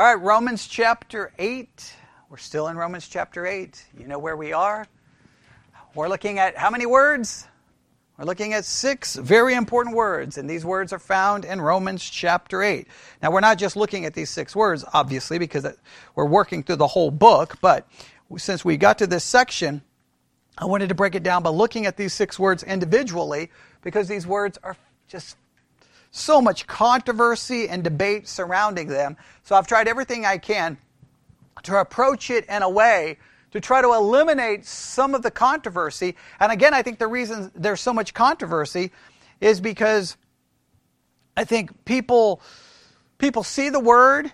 All right, Romans chapter 8. We're still in Romans chapter 8. You know where we are? We're looking at how many words? We're looking at six very important words, and these words are found in Romans chapter 8. Now, we're not just looking at these six words, obviously, because we're working through the whole book, but since we got to this section, I wanted to break it down by looking at these six words individually, because these words are just so much controversy and debate surrounding them. So I've tried everything I can to approach it in a way to try to eliminate some of the controversy. And again, I think the reason there's so much controversy is because I think people people see the word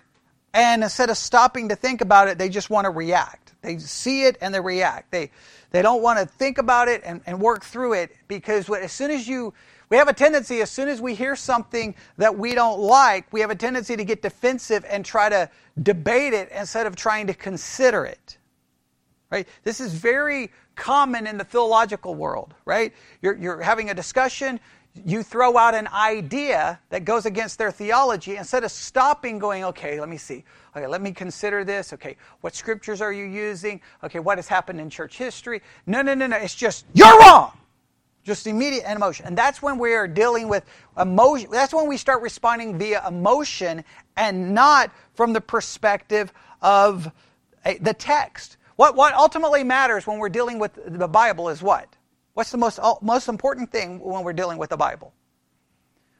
and instead of stopping to think about it, they just want to react. They see it and they react. They they don't want to think about it and, and work through it because as soon as you we have a tendency, as soon as we hear something that we don't like, we have a tendency to get defensive and try to debate it instead of trying to consider it. Right? This is very common in the theological world, right? You're, you're having a discussion, you throw out an idea that goes against their theology instead of stopping going okay let me see okay let me consider this okay what scriptures are you using okay what has happened in church history no no no no it's just you're wrong just immediate emotion. And that's when we are dealing with emotion. That's when we start responding via emotion and not from the perspective of eh, the text. What, what ultimately matters when we're dealing with the Bible is what? What's the most, most important thing when we're dealing with the Bible?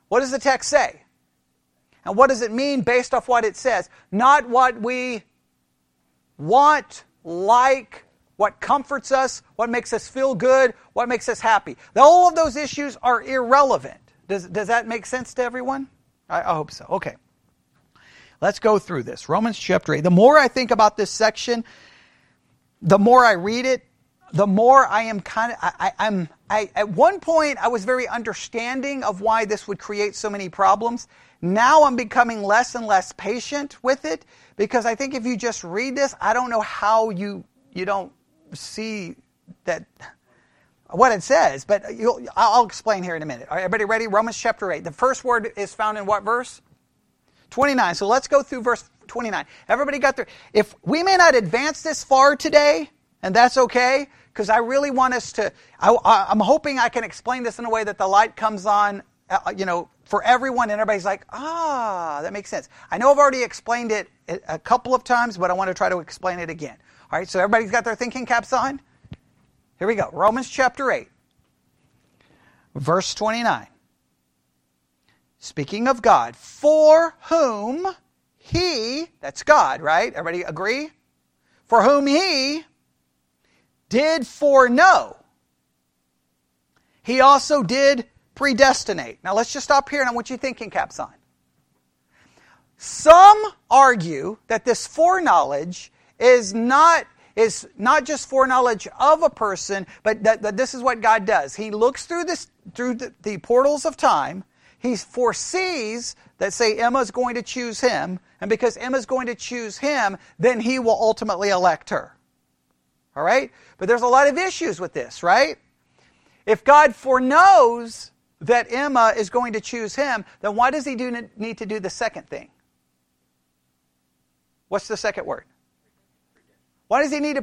What does the text say? And what does it mean based off what it says? Not what we want, like, what comforts us, what makes us feel good, what makes us happy. All of those issues are irrelevant. Does, does that make sense to everyone? I, I hope so. Okay. Let's go through this. Romans chapter 8. The more I think about this section, the more I read it, the more I am kind of, I, am I, at one point I was very understanding of why this would create so many problems. Now I'm becoming less and less patient with it because I think if you just read this, I don't know how you, you don't see that what it says, but I'll explain here in a minute. Everybody ready? Romans chapter 8. The first word is found in what verse? 29. So let's go through verse 29. Everybody got there? If we may not advance this far today, and that's okay, because I really want us to, I, am hoping I can explain this in a way that the light comes on, uh, you know, for everyone, and everybody's like, ah, that makes sense. I know I've already explained it a couple of times, but I want to try to explain it again. All right, so everybody's got their thinking caps on? Here we go. Romans chapter 8, verse 29. Speaking of God, for whom he, that's God, right? Everybody agree? For whom he did foreknow, he also did predestinate. Now let's just stop here and I want you thinking caps on. Some argue that this foreknowledge is not is not just foreknowledge of a person, but that, that this is what God does. He looks through this through the, the portals of time. He foresees that say Emma's going to choose him, and because Emma's going to choose him, then he will ultimately elect her. All right? But there's a lot of issues with this, right? If God foreknows that Emma is going to choose him, then why does he do, need to do the second thing? What's the second word? Why does he need to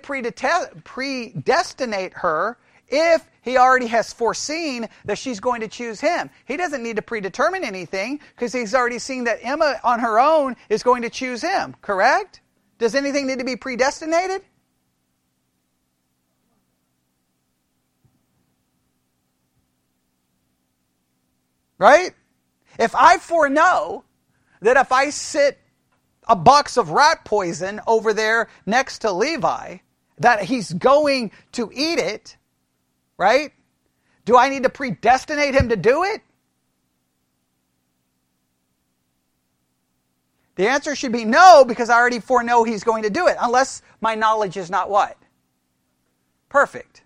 predestinate her if he already has foreseen that she's going to choose him? He doesn't need to predetermine anything because he's already seen that Emma on her own is going to choose him, correct? Does anything need to be predestinated? Right? If I foreknow that if I sit a box of rat poison over there next to Levi, that he's going to eat it, right? Do I need to predestinate him to do it? The answer should be no, because I already foreknow he's going to do it, unless my knowledge is not what? Perfect.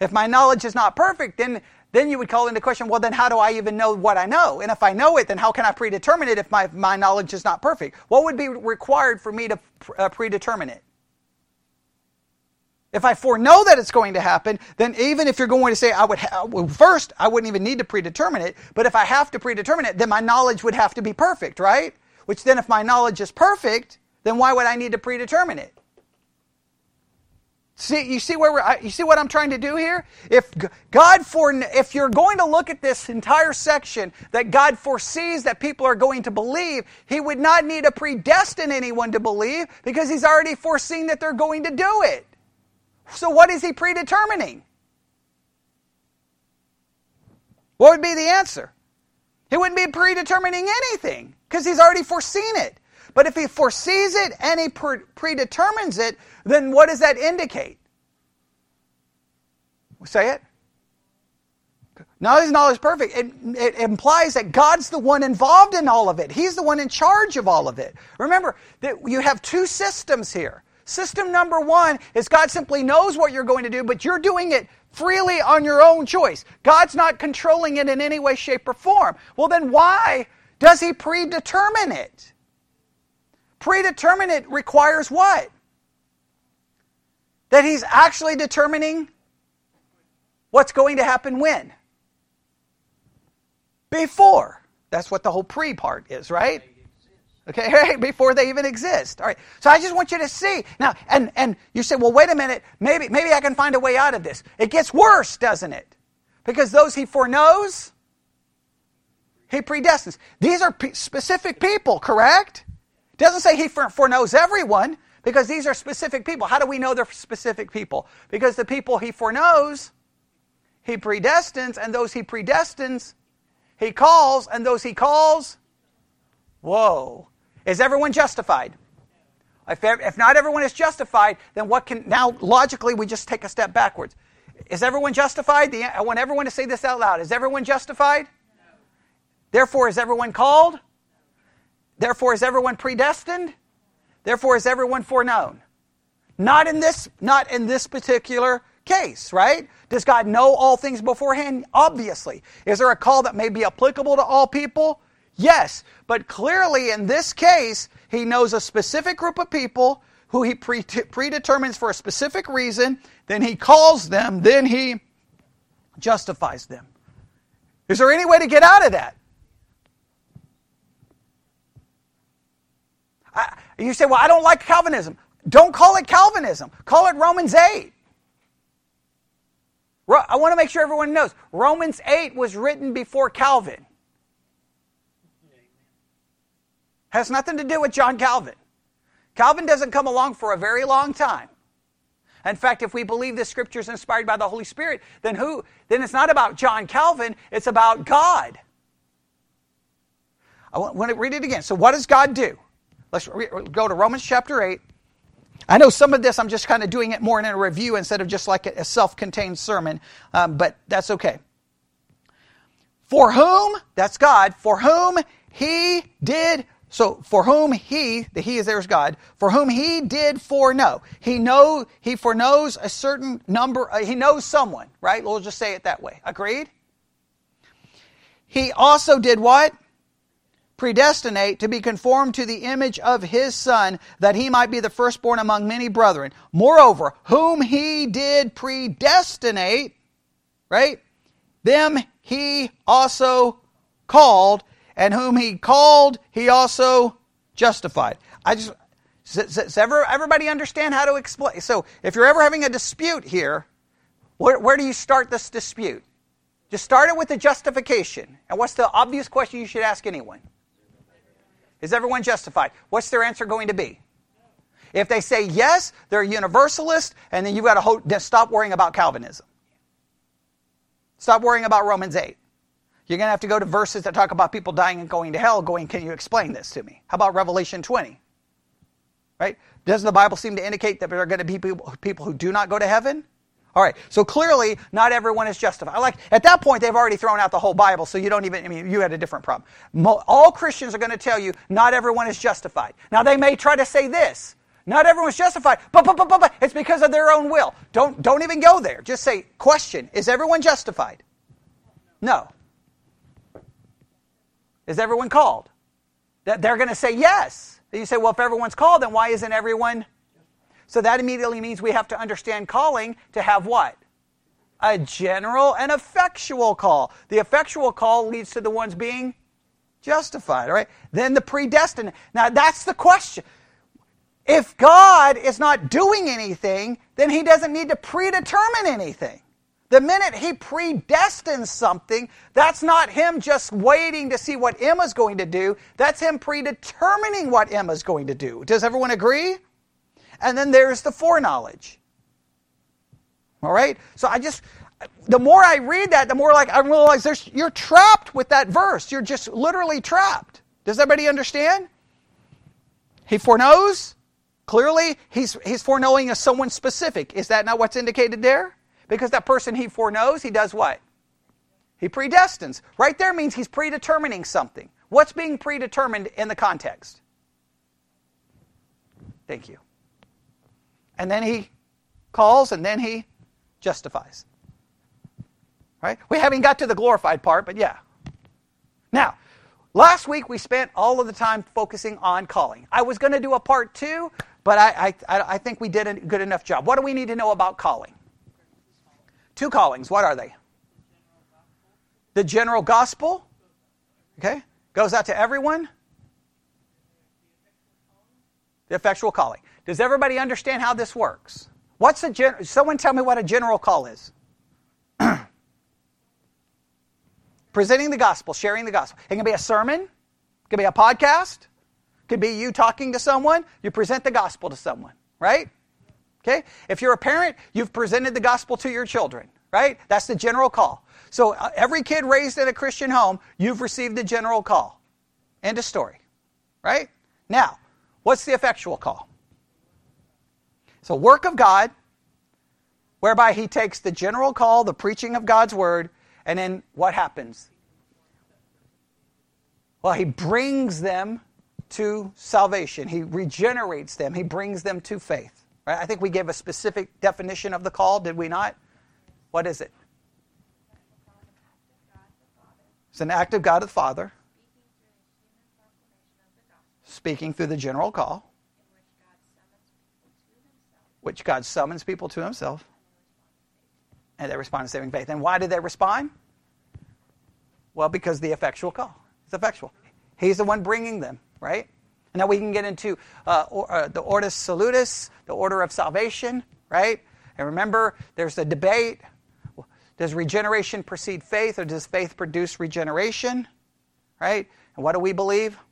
If my knowledge is not perfect, then then you would call into question, well, then how do I even know what I know? And if I know it, then how can I predetermine it if my, my knowledge is not perfect? What would be required for me to uh, predetermine it? If I foreknow that it's going to happen, then even if you're going to say I would ha- well, first, I wouldn't even need to predetermine it. But if I have to predetermine it, then my knowledge would have to be perfect, right? which then, if my knowledge is perfect, then why would I need to predetermine it? See, you see where we're, you see what I'm trying to do here? If God for, if you're going to look at this entire section that God foresees that people are going to believe, He would not need to predestine anyone to believe because He's already foreseen that they're going to do it. So what is He predetermining? What would be the answer? He wouldn't be predetermining anything because He's already foreseen it. But if he foresees it and he predetermines it, then what does that indicate? Say it. Now his knowledge perfect. It, it, implies that God's the one involved in all of it. He's the one in charge of all of it. Remember that you have two systems here. System number one is God simply knows what you're going to do, but you're doing it freely on your own choice. God's not controlling it in any way, shape, or form. Well, then why does He predetermine it? Predeterminate requires what? That he's actually determining what's going to happen when? Before. That's what the whole pre part is, right? Okay, right, before they even exist. All right. So I just want you to see. Now, and and you say, well, wait a minute, maybe maybe I can find a way out of this. It gets worse, doesn't it? Because those he foreknows, he predestines. These are p- specific people, correct? Doesn't say he foreknows everyone because these are specific people. How do we know they're specific people? Because the people he foreknows, he predestines, and those he predestines, he calls, and those he calls, whoa. Is everyone justified? If, if not everyone is justified, then what can, now logically we just take a step backwards. Is everyone justified? The, I want everyone to say this out loud. Is everyone justified? No. Therefore, is everyone called? Therefore, is everyone predestined? Therefore, is everyone foreknown? Not in this, not in this particular case, right? Does God know all things beforehand? Obviously. Is there a call that may be applicable to all people? Yes. But clearly, in this case, He knows a specific group of people who He predetermines for a specific reason, then He calls them, then He justifies them. Is there any way to get out of that? I, you say, well, I don't like Calvinism. Don't call it Calvinism. Call it Romans 8. I want to make sure everyone knows. Romans 8 was written before Calvin. Has nothing to do with John Calvin. Calvin doesn't come along for a very long time. In fact, if we believe the scripture is inspired by the Holy Spirit, then who? Then it's not about John Calvin, it's about God. I want to read it again. So what does God do? Let's re- go to Romans chapter 8. I know some of this I'm just kind of doing it more in a review instead of just like a self contained sermon, um, but that's okay. For whom, that's God, for whom he did, so for whom he, the he is there's God, for whom he did foreknow. He know, he foreknows a certain number, uh, he knows someone, right? We'll just say it that way. Agreed? He also did what? Predestinate to be conformed to the image of his son, that he might be the firstborn among many brethren. Moreover, whom he did predestinate, right? Them he also called, and whom he called, he also justified. I just does everybody understand how to explain? So, if you're ever having a dispute here, where, where do you start this dispute? Just start it with the justification. And what's the obvious question you should ask anyone? Is everyone justified? What's their answer going to be? If they say yes, they're a universalist, and then you've got to stop worrying about Calvinism. Stop worrying about Romans 8. You're going to have to go to verses that talk about people dying and going to hell, going, can you explain this to me? How about Revelation 20? Right? Doesn't the Bible seem to indicate that there are going to be people, people who do not go to heaven? All right. So clearly, not everyone is justified. Like at that point, they've already thrown out the whole Bible, so you don't even. I mean, you had a different problem. All Christians are going to tell you not everyone is justified. Now they may try to say this. Not everyone's justified, but, but, but, but, but it's because of their own will. Don't, don't even go there. Just say, question, is everyone justified? No. Is everyone called? They're going to say yes. You say, well, if everyone's called, then why isn't everyone so that immediately means we have to understand calling to have what? A general and effectual call. The effectual call leads to the ones being Justified, all right? Then the predestined. Now that's the question. If God is not doing anything, then he doesn't need to predetermine anything. The minute he predestines something, that's not him just waiting to see what Emma's going to do. That's him predetermining what Emma's going to do. Does everyone agree? And then there's the foreknowledge. All right? So I just, the more I read that, the more like I realize there's, you're trapped with that verse. You're just literally trapped. Does everybody understand? He foreknows. Clearly, he's, he's foreknowing of someone specific. Is that not what's indicated there? Because that person he foreknows, he does what? He predestines. Right there means he's predetermining something. What's being predetermined in the context? Thank you. And then he calls and then he justifies. Right? We haven't got to the glorified part, but yeah. Now, last week we spent all of the time focusing on calling. I was going to do a part two, but I, I, I think we did a good enough job. What do we need to know about calling? Two callings. What are they? The general gospel. Okay. Goes out to everyone. The effectual calling. Does everybody understand how this works? What's a gen- someone tell me what a general call is? Presenting the gospel, sharing the gospel. It can be a sermon, it can be a podcast, it could be you talking to someone, you present the gospel to someone, right? Okay? If you're a parent, you've presented the gospel to your children, right? That's the general call. So uh, every kid raised in a Christian home, you've received the general call. End of story. Right? Now, what's the effectual call? It's a work of God whereby he takes the general call, the preaching of God's word, and then what happens? Well, he brings them to salvation. He regenerates them. He brings them to faith. Right? I think we gave a specific definition of the call, did we not? What is it? It's an act of God the Father speaking through the general call, which God summons people to Himself, and they respond to saving faith. And why did they respond? Well, because the effectual call. It's effectual. He's the one bringing them, right? And now we can get into uh, or, uh, the Ordo Salutis, the order of salvation, right? And remember, there's a debate. Does regeneration precede faith, or does faith produce regeneration? Right? And what do we believe? All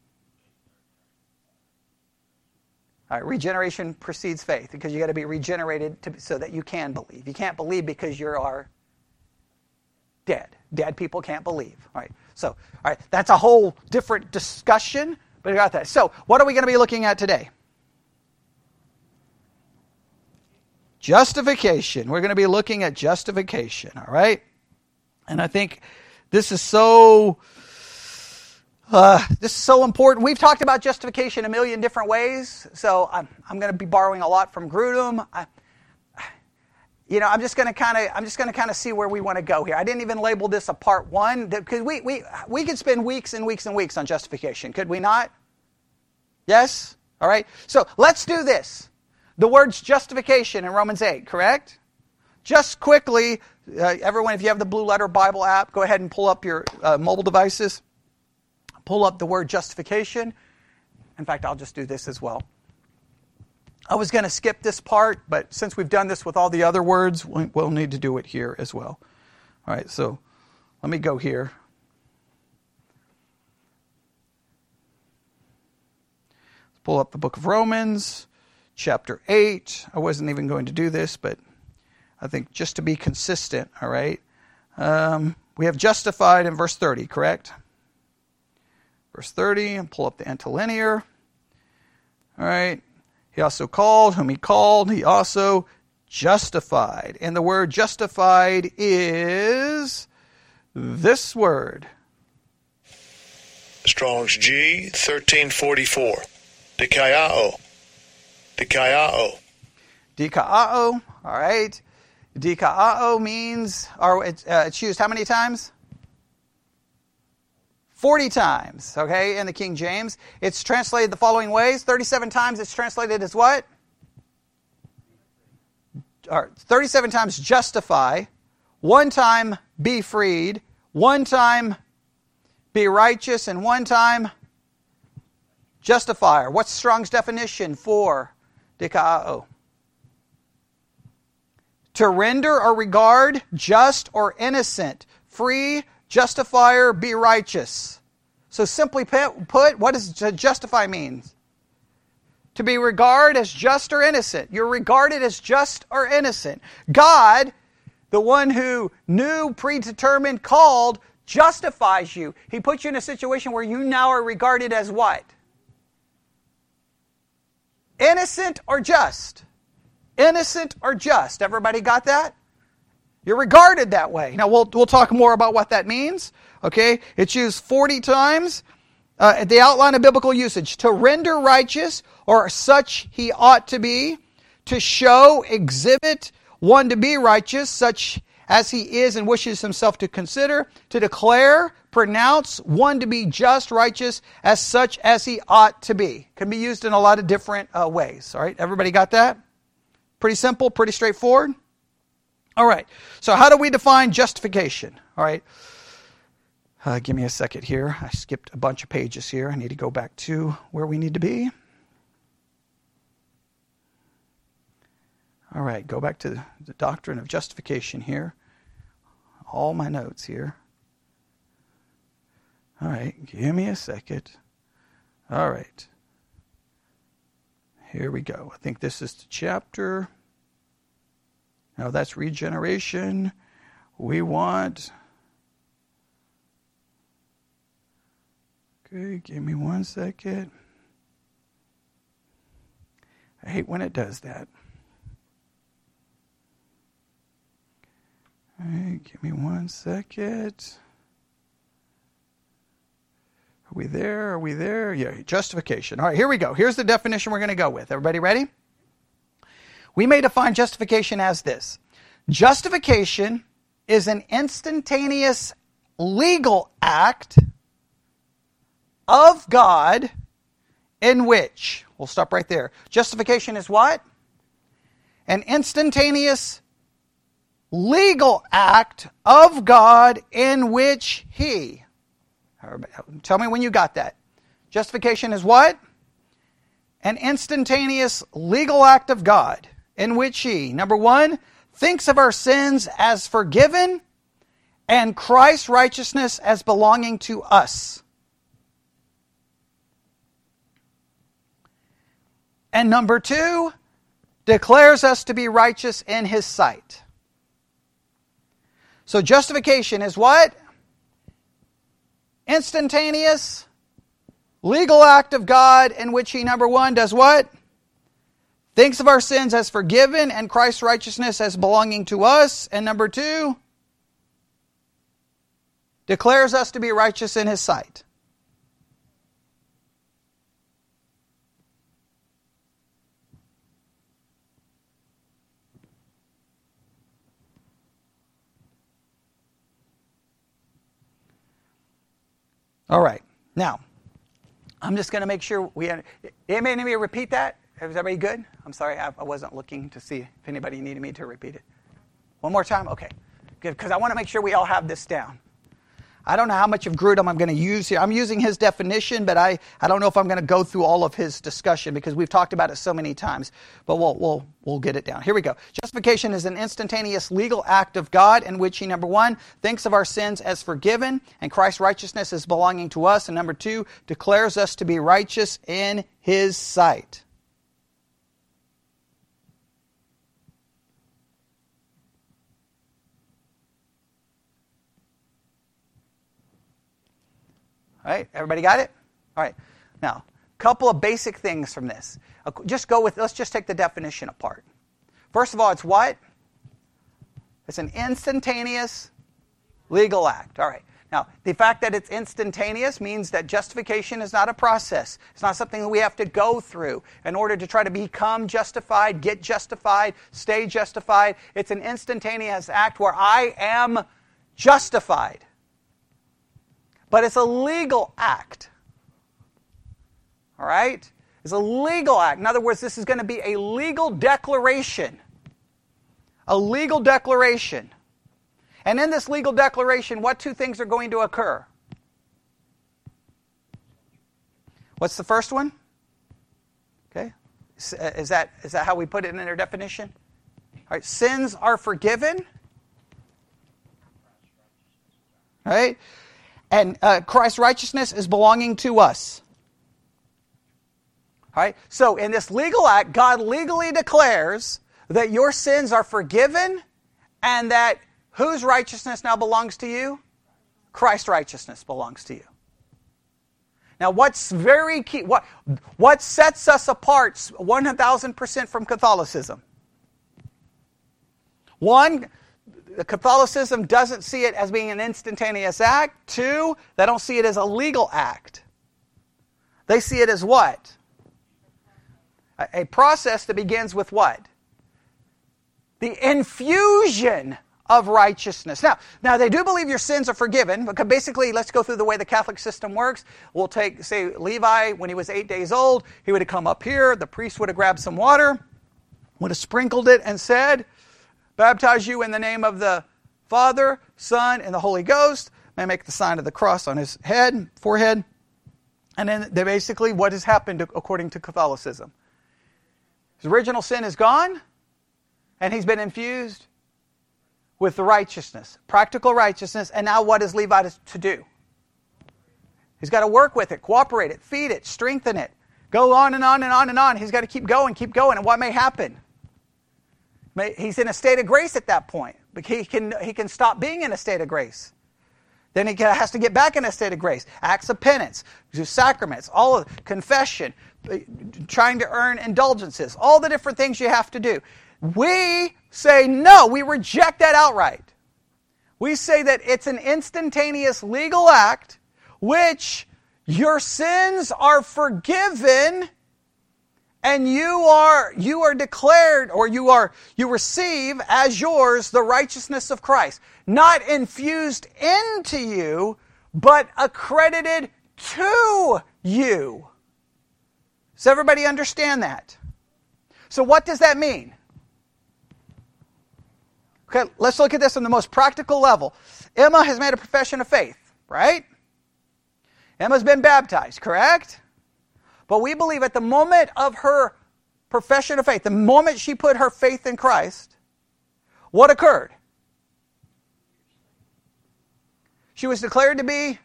regeneration precedes faith because you got to be regenerated to, so that you can believe. You can't believe because you are dead. Dead people can't believe. All right. So, all right, that's a whole different discussion. But we got that. So, what are we going to be looking at today? Justification. We're going to be looking at justification, all right? And I think this is so uh, this is so important. We've talked about justification a million different ways, so I'm, I'm going to be borrowing a lot from Grudem. I, you know, I'm just going to kind of I'm just going to kind of see where we want to go here. I didn't even label this a part one because we we we could spend weeks and weeks and weeks on justification, could we not? Yes. All right. So let's do this. The words justification in Romans 8, correct? Just quickly, uh, everyone, if you have the Blue Letter Bible app, go ahead and pull up your uh, mobile devices. Pull up the word justification. In fact, I'll just do this as well. I was going to skip this part, but since we've done this with all the other words, we'll need to do it here as well. All right, so let me go here. Let's pull up the book of Romans, chapter 8. I wasn't even going to do this, but I think just to be consistent, all right. Um, we have justified in verse 30, correct? Verse 30, and pull up the interlinear. All right. He also called whom he called, he also justified. And the word justified is this word. Strong's G 1344. Dikaiao. Dikaiao. Dikaiao. All right. Dikaiao means, or it's, uh, it's used how many times? 40 times, okay, in the King James. It's translated the following ways 37 times it's translated as what? Or 37 times justify, one time be freed, one time be righteous, and one time, justifier. What's Strong's definition for dikao? To render or regard just or innocent, free, justifier, be righteous. So simply put, what does justify means? To be regarded as just or innocent. You're regarded as just or innocent. God, the one who knew, predetermined, called, justifies you. He puts you in a situation where you now are regarded as what? Innocent or just? Innocent or just? Everybody got that? You're regarded that way. Now, we'll, we'll talk more about what that means. Okay? It's used 40 times. Uh, the outline of biblical usage to render righteous or such he ought to be, to show, exhibit one to be righteous, such as he is and wishes himself to consider, to declare, pronounce one to be just, righteous, as such as he ought to be. Can be used in a lot of different uh, ways. All right, everybody got that? Pretty simple, pretty straightforward. All right, so how do we define justification? All right, uh, give me a second here. I skipped a bunch of pages here. I need to go back to where we need to be. All right, go back to the doctrine of justification here. All my notes here. All right, give me a second. All right. Here we go. I think this is the chapter. Now that's regeneration. We want. Okay, give me one second. I hate when it does that. All right, give me one second. Are we there? Are we there? Yeah, justification. All right, here we go. Here's the definition we're going to go with. Everybody ready? We may define justification as this Justification is an instantaneous legal act of God in which, we'll stop right there. Justification is what? An instantaneous legal act of God in which He. Tell me when you got that. Justification is what? An instantaneous legal act of God in which He, number one, thinks of our sins as forgiven and Christ's righteousness as belonging to us. And number two, declares us to be righteous in His sight. So justification is what? Instantaneous, legal act of God in which He, number one, does what? Thinks of our sins as forgiven and Christ's righteousness as belonging to us. And number two, declares us to be righteous in His sight. All right. Now, I'm just going to make sure we. Anybody to repeat that? Is everybody good? I'm sorry, I, wasn't looking to see if anybody needed me to repeat it. One more time? Okay. Good, because I want to make sure we all have this down. I don't know how much of Grudem I'm going to use here. I'm using his definition, but I, I don't know if I'm going to go through all of his discussion because we've talked about it so many times. But we'll, we'll, we'll get it down. Here we go. Justification is an instantaneous legal act of God in which he, number one, thinks of our sins as forgiven and Christ's righteousness as belonging to us. And number two, declares us to be righteous in his sight. All right, everybody got it? All right. Now, a couple of basic things from this. Uh, just go with, let's just take the definition apart. First of all, it's what? It's an instantaneous legal act. All right. Now, the fact that it's instantaneous means that justification is not a process. It's not something that we have to go through in order to try to become justified, get justified, stay justified. It's an instantaneous act where I am justified but it's a legal act. All right? It's a legal act. In other words, this is going to be a legal declaration. A legal declaration. And in this legal declaration, what two things are going to occur? What's the first one? Okay. Uh, is that, is that how we put it in our definition? All right. Sins are forgiven. Right? And uh, Christ's righteousness is belonging to us. All right? So, in this legal act, God legally declares that your sins are forgiven and that whose righteousness now belongs to you? Christ's righteousness belongs to you. Now, what's very key, what, what sets us apart 1,000% from Catholicism? One, Catholicism doesn't see it as being an instantaneous act. Two, they don't see it as a legal act. They see it as what? A, a process that begins with what? The infusion of righteousness. Now, now they do believe your sins are forgiven, because basically, let's go through the way the Catholic system works. We'll take, say, Levi, when he was eight days old, he would have come up here, the priest would have grabbed some water, would have sprinkled it, and said, Baptize you in the name of the Father, Son, and the Holy Ghost. May make the sign of the cross on his head, forehead. And then they basically, what has happened according to Catholicism? His original sin is gone, and he's been infused with the righteousness, practical righteousness. And now, what is Levi to do? He's got to work with it, cooperate it, feed it, strengthen it, go on and on and on and on. He's got to keep going, keep going. And what may happen? He's in a state of grace at that point. But he can, he can stop being in a state of grace. Then he has to get back in a state of grace. Acts of penance, sacraments, all of confession, uh, trying to earn indulgences, all the different things you have to do. We say no, we reject that outright. We say that it's an instantaneous legal act which your sins are forgiven and you are you are declared or you are you receive as yours the righteousness of Christ. Not infused into you but accredited to you. Does everybody understand that? So what does that mean? Okay let's look at this on the most practical level. Emma has made a profession of faith right? Emma's been baptized correct but we believe at the moment of her profession of faith, the moment she put her faith in Christ, what occurred? She was declared to be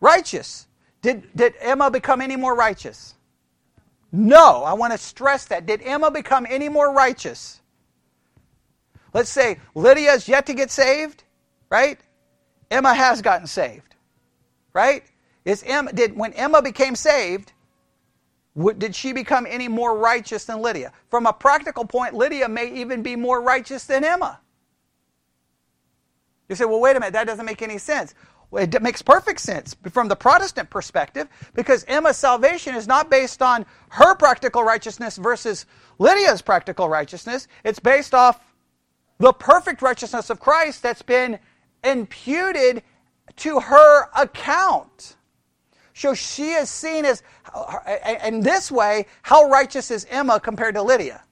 righteous. Did, did Emma become any more righteous? No, I want to stress that. Did Emma become any more righteous? Let's say Lydia is yet to get saved, right? Emma has gotten saved, right? Is Emma, did, when Emma became saved, did she become any more righteous than Lydia? From a practical point, Lydia may even be more righteous than Emma. You say, well, wait a minute, that doesn't make any sense. Well, it makes perfect sense from the Protestant perspective because Emma's salvation is not based on her practical righteousness versus Lydia's practical righteousness. It's based off the perfect righteousness of Christ that's been imputed to her account. So she is seen as, in this way, how righteous is Emma compared to Lydia?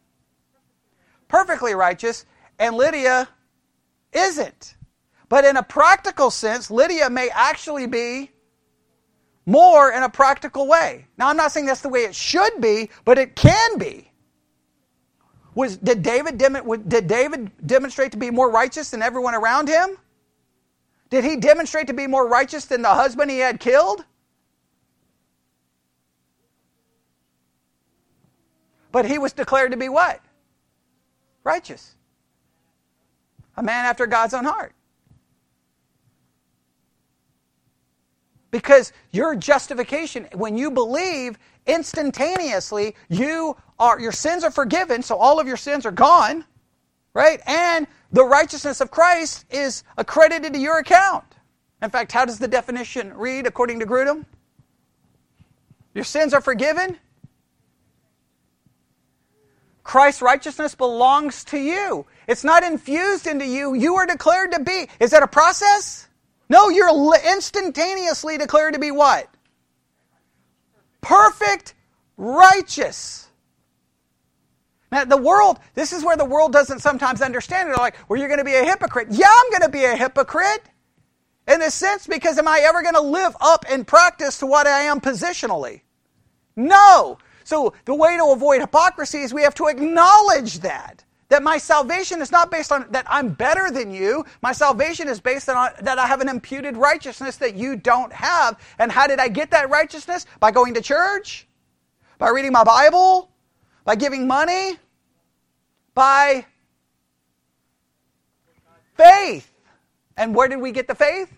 Perfectly righteous, and Lydia isn't. But in a practical sense, Lydia may actually be more in a practical way. Now, I'm not saying that's the way it should be, but it can be. Was, did, David, did David demonstrate to be more righteous than everyone around him? Did he demonstrate to be more righteous than the husband he had killed? But he was declared to be what? Righteous. A man after God's own heart. Because your justification, when you believe, instantaneously, you are your sins are forgiven, so all of your sins are gone, right? And the righteousness of Christ is accredited to your account. In fact, how does the definition read according to Grudem? Your sins are forgiven, Christ's righteousness belongs to you. It's not infused into you. You are declared to be. Is that a process? No, you're instantaneously declared to be what? Perfect, righteous. Now, the world, this is where the world doesn't sometimes understand it. They're like, well, you're going to be a hypocrite. Yeah, I'm going to be a hypocrite. In a sense, because am I ever going to live up and practice to what I am positionally? No. So the way to avoid hypocrisy is we have to acknowledge that. That my salvation is not based on that I'm better than you. My salvation is based on that I have an imputed righteousness that you don't have. And how did I get that righteousness? By going to church? By reading my Bible? By giving money? By faith. And where did we get the faith?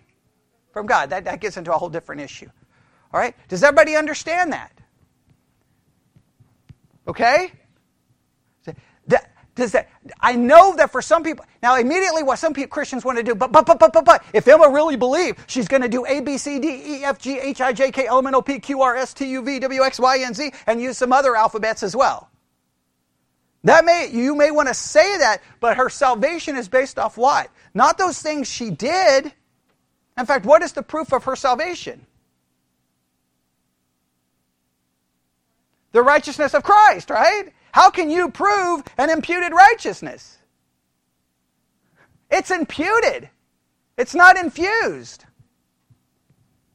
From God. That, that gets into a whole different issue. All right? Does everybody understand that? Okay? Does that I know that for some people now immediately what some people, Christians want to do, but but but but but but if Emma really believed she's going to do A B C D E F G H I J K L M N O P Q R S T U V W X Y and Z and use some other alphabets as well. That may you may want to say that, but her salvation is based off what? Not those things she did. In fact, what is the proof of her salvation? The righteousness of Christ, right? How can you prove an imputed righteousness? It's imputed. It's not infused.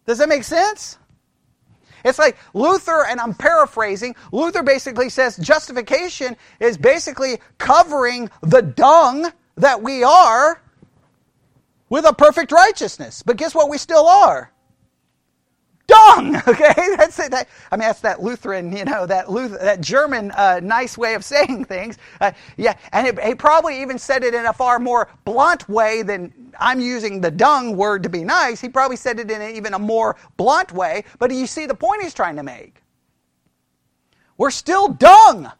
Does that make sense? It's like Luther, and I'm paraphrasing, Luther basically says justification is basically covering the dung that we are with a perfect righteousness. But guess what? We still are dung. Okay, that's it. That, I mean, that's that Lutheran, you know, that Luther, that German uh, nice way of saying things. Uh, yeah, and it, he probably even said it in a far more blunt way than I'm using the dung word to be nice. He probably said it in even a more blunt way. But you see the point he's trying to make. We're still dung.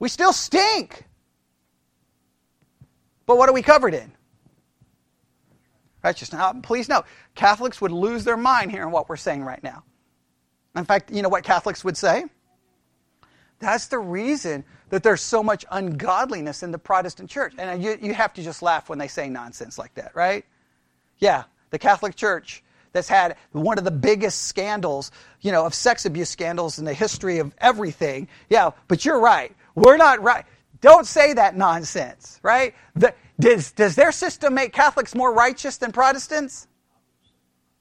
We still stink. But what are we covered in? Please note, Catholics would lose their mind hearing what we're saying right now. In fact, you know what Catholics would say? That's the reason that there's so much ungodliness in the Protestant church. And you, you have to just laugh when they say nonsense like that, right? Yeah, the Catholic Church that's had one of the biggest scandals, you know, of sex abuse scandals in the history of everything. Yeah, but you're right. We're not right. Don't say that nonsense, right? The, does, does their system make Catholics more righteous than Protestants?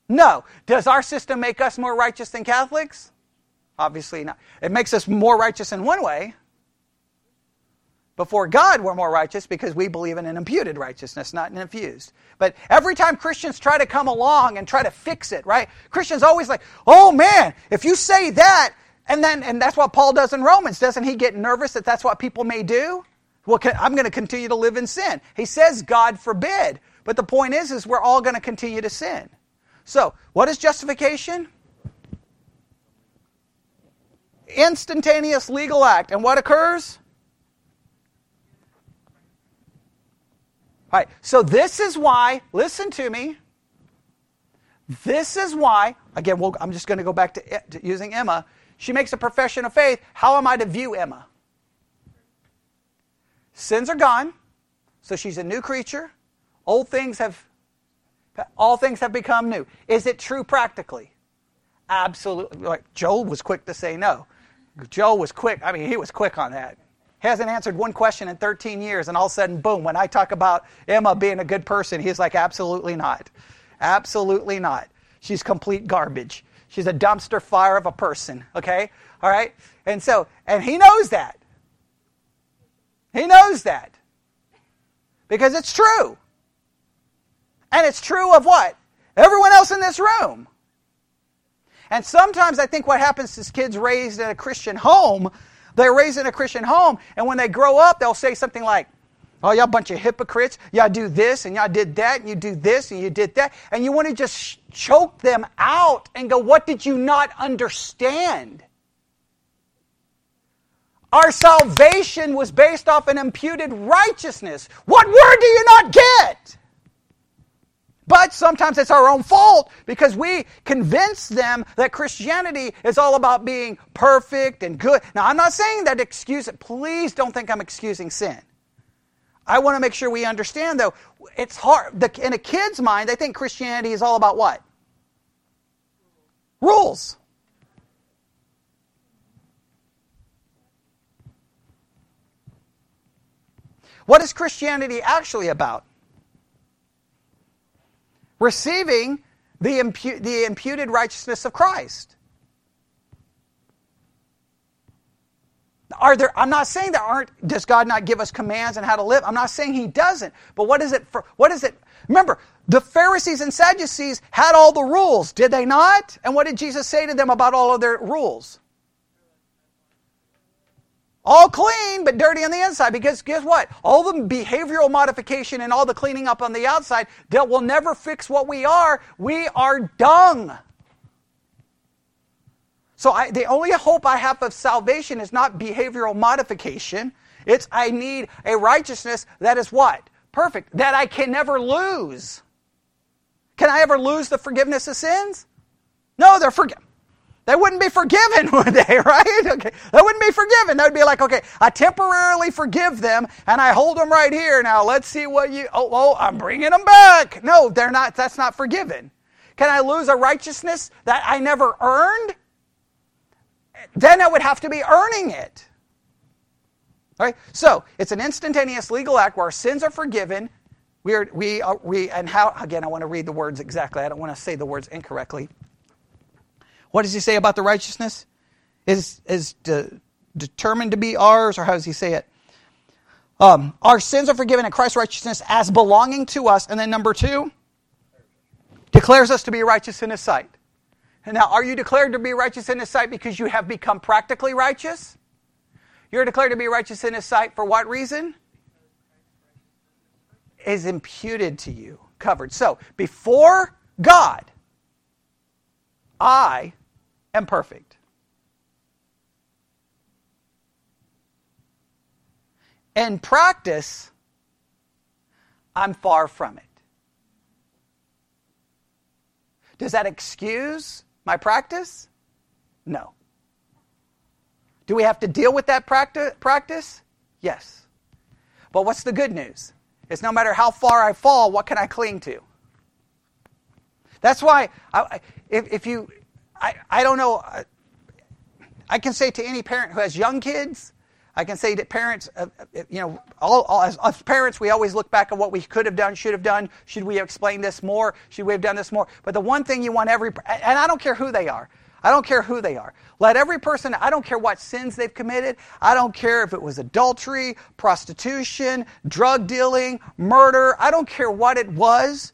No. Does our system make us more righteous than Catholics? Obviously not. It makes us more righteous in one way. Before God, we're more righteous because we believe in an imputed righteousness, not an infused. But every time Christians try to come along and try to fix it, right? Christians always like, oh man, if you say that, and then, and that's what Paul does in Romans. Doesn't he get nervous that that's what people may do? Well, I'm going to continue to live in sin. He says, God forbid. But the point is, is we're all going to continue to sin. So, what is justification? Instantaneous legal act. And what occurs? All right. So this is why, listen to me. This is why, again, we'll, I'm just going to go back to, to using Emma. She makes a profession of faith. How am I to view Emma? Sins are gone, so she's a new creature. Old things have, all things have become new. Is it true practically? Absolutely. Like Joel was quick to say no. Joel was quick. I mean, he was quick on that. Hasn't answered one question in 13 years, and all of a sudden, boom, when I talk about Emma being a good person, he's like, absolutely not. Absolutely not. She's complete garbage. She's a dumpster fire of a person, okay? All right? And so, and he knows that. He knows that. Because it's true. And it's true of what? Everyone else in this room. And sometimes I think what happens is kids raised in a Christian home, they're raised in a Christian home, and when they grow up, they'll say something like, Oh, y'all bunch of hypocrites. Y'all do this and y'all did that and you do this and you did that. And you want to just choke them out and go, What did you not understand? Our salvation was based off an imputed righteousness. What word do you not get? But sometimes it's our own fault because we convince them that Christianity is all about being perfect and good. Now, I'm not saying that excuse. Please don't think I'm excusing sin. I want to make sure we understand, though, it's hard. in a kid's mind, they think Christianity is all about what? Rules. What is Christianity actually about? Receiving the, impu- the imputed righteousness of Christ. Are there, I'm not saying there aren't, does God not give us commands on how to live? I'm not saying He doesn't. But what is it for, what is it? Remember, the Pharisees and Sadducees had all the rules, did they not? And what did Jesus say to them about all of their rules? All clean, but dirty on the inside. Because guess what? All the behavioral modification and all the cleaning up on the outside that will never fix what we are. We are dung. So I, the only hope I have of salvation is not behavioral modification. It's I need a righteousness that is what? Perfect. That I can never lose. Can I ever lose the forgiveness of sins? No, they're forgiven. They wouldn't be forgiven, would they, right? Okay. They wouldn't be forgiven. They would be like, okay, I temporarily forgive them and I hold them right here. Now let's see what you, oh, oh, I'm bringing them back. No, they're not, that's not forgiven. Can I lose a righteousness that I never earned? then I would have to be earning it. All right? So it's an instantaneous legal act where our sins are forgiven. We are, we are, we, and how, again, I want to read the words exactly. I don't want to say the words incorrectly. What does he say about the righteousness? Is, is de, determined to be ours, or how does he say it? Um, our sins are forgiven in Christ's righteousness as belonging to us. And then number two, declares us to be righteous in his sight. And now, are you declared to be righteous in His sight because you have become practically righteous? You're declared to be righteous in His sight for what reason? Is imputed to you, covered. So, before God, I am perfect. In practice, I'm far from it. Does that excuse my practice? No. Do we have to deal with that practice? Yes. But what's the good news? It's no matter how far I fall, what can I cling to? That's why, I, if, if you, I, I don't know, I can say to any parent who has young kids, I can say that parents, uh, uh, you know, all, all as, as, parents, we always look back at what we could have done, should have done. Should we have explained this more? Should we have done this more? But the one thing you want every, and I don't care who they are. I don't care who they are. Let every person, I don't care what sins they've committed. I don't care if it was adultery, prostitution, drug dealing, murder. I don't care what it was.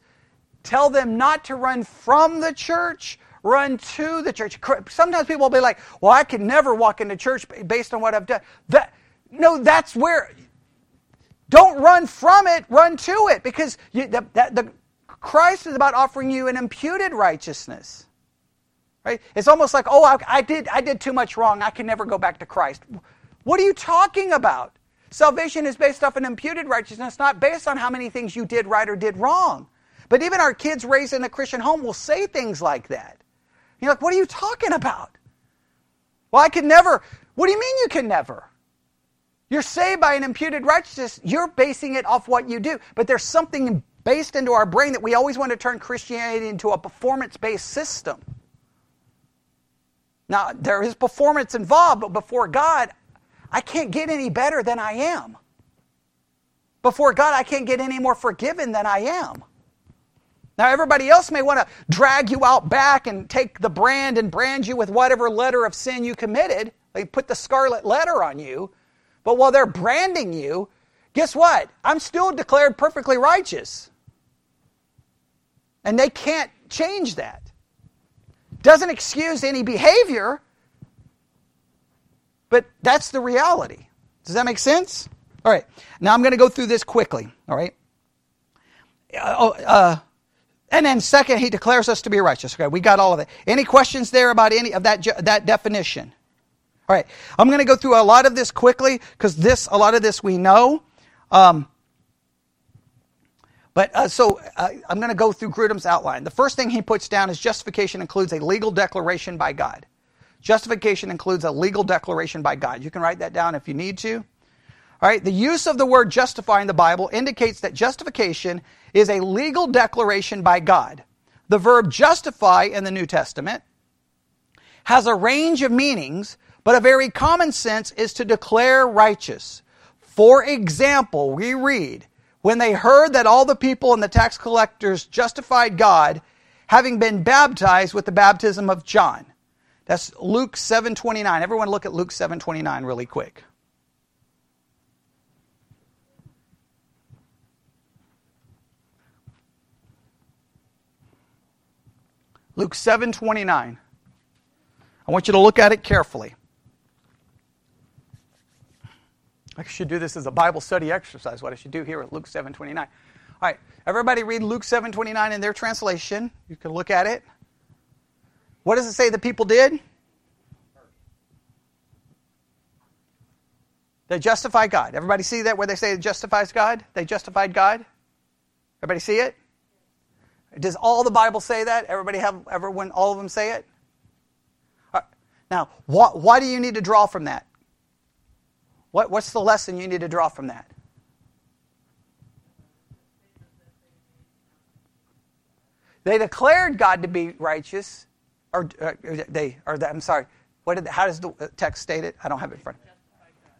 Tell them not to run from the church, run to the church. Sometimes people will be like, well, I can never walk into church based on what I've done. That, no, that's where, don't run from it, run to it because you, the, the, Christ is about offering you an imputed righteousness. Right? It's almost like, oh, I, I, did, I did too much wrong. I can never go back to Christ. What are you talking about? Salvation is based off an imputed righteousness, not based on how many things you did right or did wrong. But even our kids raised in a Christian home will say things like that. You're like, what are you talking about? Well, I could never. What do you mean you can never? You're saved by an imputed righteousness. You're basing it off what you do. But there's something based into our brain that we always want to turn Christianity into a performance based system. Now, there is performance involved, but before God, I can't get any better than I am. Before God, I can't get any more forgiven than I am. Now, everybody else may want to drag you out back and take the brand and brand you with whatever letter of sin you committed. They put the scarlet letter on you. But while they're branding you, guess what? I'm still declared perfectly righteous. And they can't change that. Doesn't excuse any behavior, but that's the reality. Does that make sense? All right. Now I'm going to go through this quickly. All right. Uh, oh, uh, and then second, he declares us to be righteous. Okay, we got all of it. Any questions there about any of that, that definition? All right, I'm going to go through a lot of this quickly because this, a lot of this we know. Um, but uh, so uh, I'm going to go through Grudem's outline. The first thing he puts down is justification includes a legal declaration by God. Justification includes a legal declaration by God. You can write that down if you need to. All right, the use of the word justify in the Bible indicates that justification is a legal declaration by God. The verb justify in the New Testament has a range of meanings, but a very common sense is to declare righteous. For example, we read, when they heard that all the people and the tax collectors justified God, having been baptized with the baptism of John. That's Luke 7:29. Everyone look at Luke 7:29 really quick. Luke 7:29. I want you to look at it carefully. I should do this as a Bible study exercise. What I should do here at Luke 7:29. All right, everybody read Luke 7:29 in their translation. You can look at it. What does it say the people did? They justify God. Everybody see that where they say it justifies God? They justified God? Everybody see it? Does all the Bible say that? Everybody have ever when all of them say it? Right. Now, why, why do you need to draw from that? What, what's the lesson you need to draw from that? They declared God to be righteous, or, uh, they, or I'm sorry. What did? How does the text state it? I don't have it in front.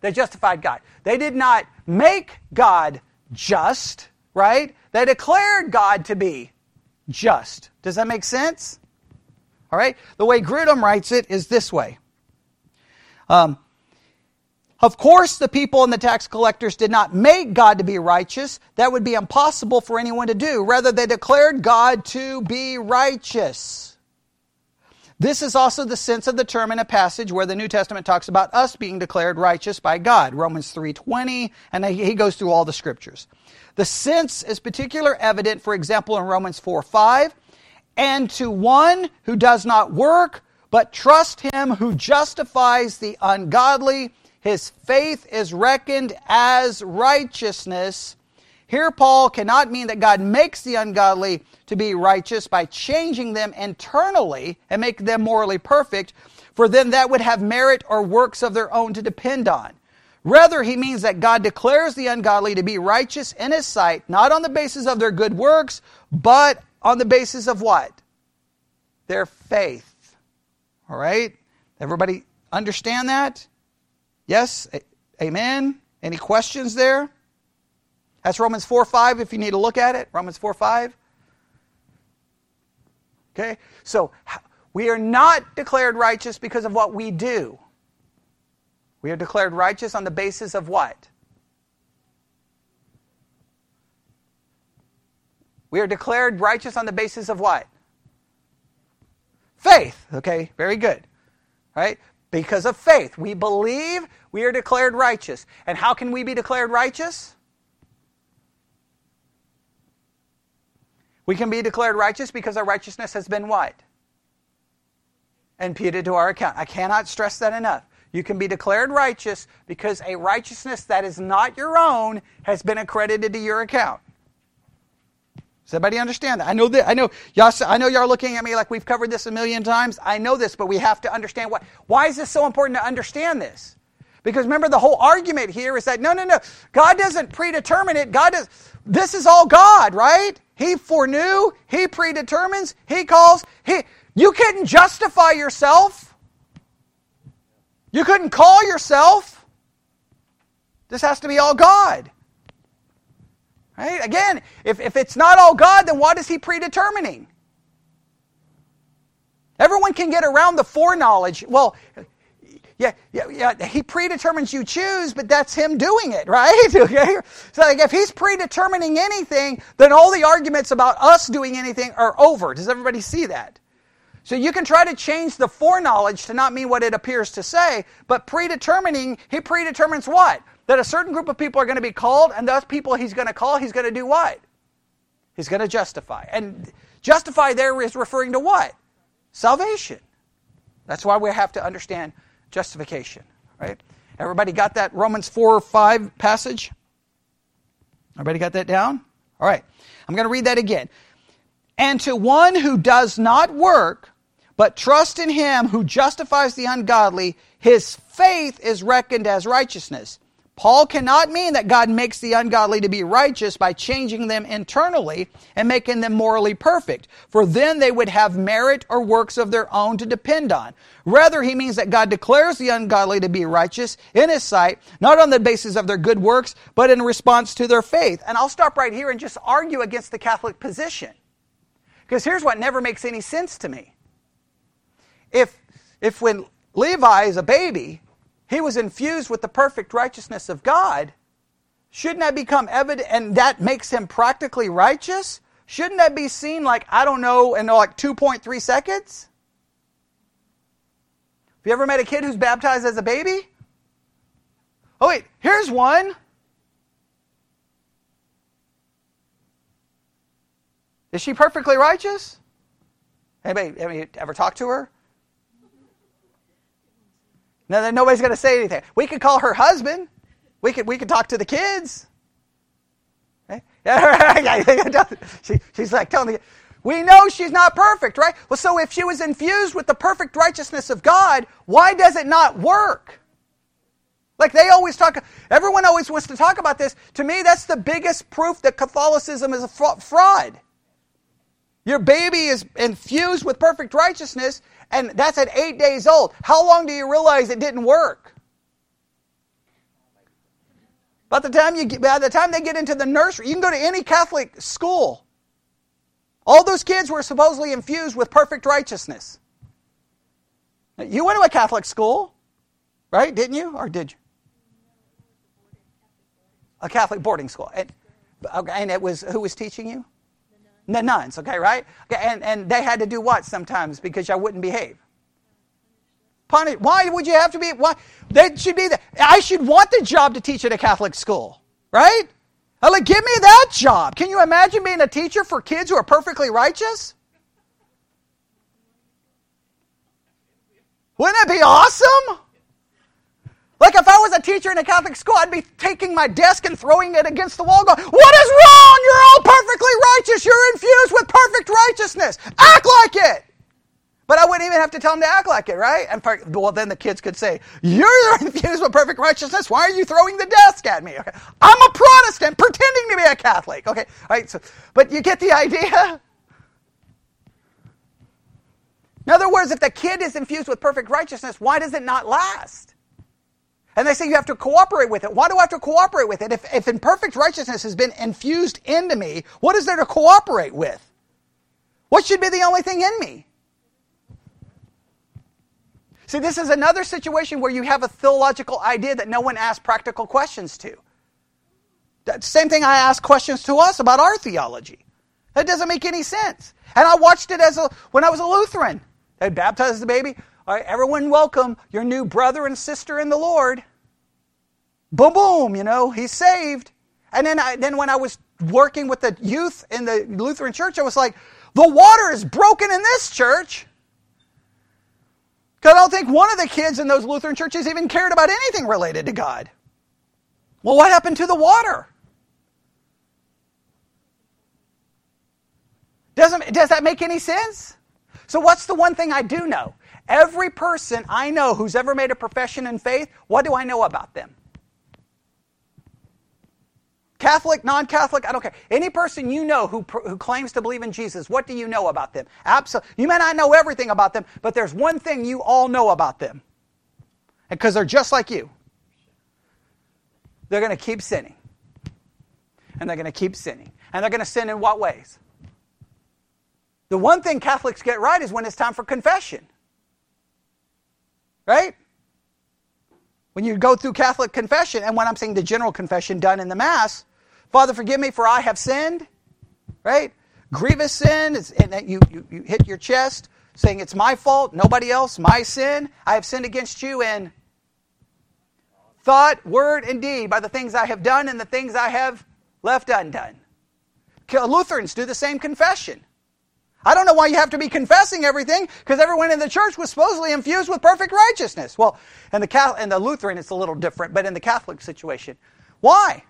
They justified God. They did not make God just, right? They declared God to be just. Does that make sense? All right. The way Grudem writes it is this way. Um, of course, the people and the tax collectors did not make God to be righteous. That would be impossible for anyone to do. Rather, they declared God to be righteous. This is also the sense of the term in a passage where the New Testament talks about us being declared righteous by God, Romans 3:20, and he goes through all the scriptures. The sense is particular evident, for example, in Romans 4 5. and to one who does not work, but trust him who justifies the ungodly, his faith is reckoned as righteousness. Here, Paul cannot mean that God makes the ungodly to be righteous by changing them internally and make them morally perfect, for then that would have merit or works of their own to depend on. Rather, he means that God declares the ungodly to be righteous in his sight, not on the basis of their good works, but on the basis of what? Their faith. All right? Everybody understand that? Yes? Amen? Any questions there? That's Romans 4 5 if you need to look at it. Romans 4 5. Okay? So we are not declared righteous because of what we do. We are declared righteous on the basis of what? We are declared righteous on the basis of what? Faith. Okay, very good. Right? Because of faith. We believe we are declared righteous. And how can we be declared righteous? We can be declared righteous because our righteousness has been what? Imputed to our account. I cannot stress that enough. You can be declared righteous because a righteousness that is not your own has been accredited to your account. Does everybody understand that? I know that. I know y'all. I know y'all looking at me like we've covered this a million times. I know this, but we have to understand what. Why is this so important to understand this? Because remember, the whole argument here is that no, no, no. God doesn't predetermine it. God does. This is all God, right? He foreknew, He predetermines, He calls. He, you couldn't justify yourself. You couldn't call yourself. This has to be all God. Right? Again, if, if it's not all God, then what is He predetermining? Everyone can get around the foreknowledge. Well, yeah, yeah, yeah, he predetermines you choose, but that's him doing it, right? okay? So like if he's predetermining anything, then all the arguments about us doing anything are over. Does everybody see that? So you can try to change the foreknowledge to not mean what it appears to say, but predetermining, he predetermines what? That a certain group of people are going to be called, and those people he's going to call, he's going to do what? He's going to justify. And justify there is referring to what? Salvation. That's why we have to understand justification, right? Everybody got that Romans 4 or 5 passage? Everybody got that down? All right. I'm going to read that again. And to one who does not work, but trust in him who justifies the ungodly, his faith is reckoned as righteousness. Paul cannot mean that God makes the ungodly to be righteous by changing them internally and making them morally perfect, for then they would have merit or works of their own to depend on. Rather, he means that God declares the ungodly to be righteous in his sight, not on the basis of their good works, but in response to their faith. And I'll stop right here and just argue against the Catholic position. Because here's what never makes any sense to me. If, if when Levi is a baby, he was infused with the perfect righteousness of God, shouldn't that become evident and that makes him practically righteous? Shouldn't that be seen like, I don't know, in like 2.3 seconds? Have you ever met a kid who's baptized as a baby? Oh, wait, here's one. Is she perfectly righteous? Anybody, anybody ever talk to her? No, nobody's going to say anything. We could call her husband. We could, we could talk to the kids. Okay? she, she's like telling me, we know she's not perfect, right? Well, so if she was infused with the perfect righteousness of God, why does it not work? Like they always talk, everyone always wants to talk about this. To me, that's the biggest proof that Catholicism is a fraud. Your baby is infused with perfect righteousness, and that's at eight days old. How long do you realize it didn't work? By the time you get, by the time they get into the nursery, you can go to any Catholic school. All those kids were supposedly infused with perfect righteousness. You went to a Catholic school, right? Didn't you, or did you? A Catholic boarding school, and, and it was who was teaching you? The nuns, okay, right? Okay, and, and they had to do what sometimes because I wouldn't behave? Punish. Why would you have to be? Why? That should be that. I should want the job to teach at a Catholic school, right? I'm like, give me that job. Can you imagine being a teacher for kids who are perfectly righteous? Wouldn't that be awesome? Like if I was a teacher in a Catholic school, I'd be taking my desk and throwing it against the wall, going, What is wrong? You're all perfectly righteous. You're infused with perfect righteousness. Act like it. But I wouldn't even have to tell them to act like it, right? And well, then the kids could say, "You're infused with perfect righteousness. Why are you throwing the desk at me?" Okay. I'm a Protestant pretending to be a Catholic. Okay, all right. So, but you get the idea. In other words, if the kid is infused with perfect righteousness, why does it not last? And they say you have to cooperate with it. Why do I have to cooperate with it? If, if imperfect righteousness has been infused into me, what is there to cooperate with? What should be the only thing in me? See, this is another situation where you have a theological idea that no one asks practical questions to. That same thing I ask questions to us about our theology. That doesn't make any sense. And I watched it as a, when I was a Lutheran. They baptized the baby. Everyone welcome your new brother and sister in the Lord. Boom, boom, you know, he's saved. And then, I, then when I was working with the youth in the Lutheran church, I was like, the water is broken in this church. Because I don't think one of the kids in those Lutheran churches even cared about anything related to God. Well, what happened to the water? Doesn't, does that make any sense? So, what's the one thing I do know? Every person I know who's ever made a profession in faith, what do I know about them? Catholic, non Catholic, I don't care. Any person you know who, who claims to believe in Jesus, what do you know about them? Absolutely. You may not know everything about them, but there's one thing you all know about them. Because they're just like you. They're going to keep sinning. And they're going to keep sinning. And they're going to sin in what ways? The one thing Catholics get right is when it's time for confession. Right? When you go through Catholic confession, and when I'm saying the general confession done in the Mass, Father, forgive me for I have sinned, right? Grievous sin, and you, you, you hit your chest saying it's my fault, nobody else, my sin. I have sinned against you in thought, word, and deed by the things I have done and the things I have left undone. Lutherans do the same confession. I don't know why you have to be confessing everything because everyone in the church was supposedly infused with perfect righteousness. Well, in the, Catholic, in the Lutheran, it's a little different, but in the Catholic situation, why?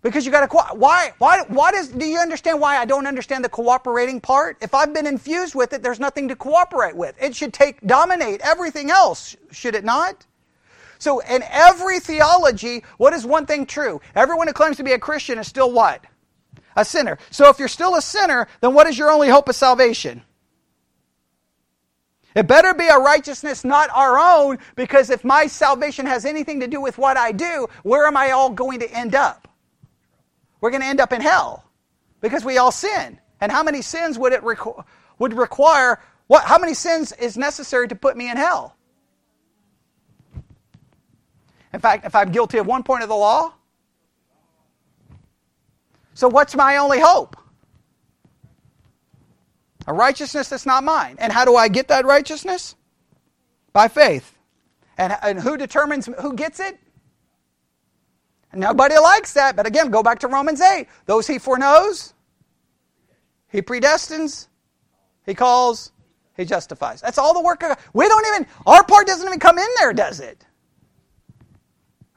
Because you got to why why why does do you understand why I don't understand the cooperating part? If I've been infused with it, there's nothing to cooperate with. It should take dominate everything else, should it not? So in every theology, what is one thing true? Everyone who claims to be a Christian is still what? A sinner. So if you're still a sinner, then what is your only hope of salvation? It better be a righteousness not our own, because if my salvation has anything to do with what I do, where am I all going to end up? We're going to end up in hell because we all sin. And how many sins would it requ- would require? What? How many sins is necessary to put me in hell? In fact, if I'm guilty of one point of the law, so what's my only hope? A righteousness that's not mine. And how do I get that righteousness? By faith. And, and who determines who gets it? Nobody likes that. But again, go back to Romans 8. Those he foreknows, he predestines, he calls, he justifies. That's all the work of God. We don't even, our part doesn't even come in there, does it?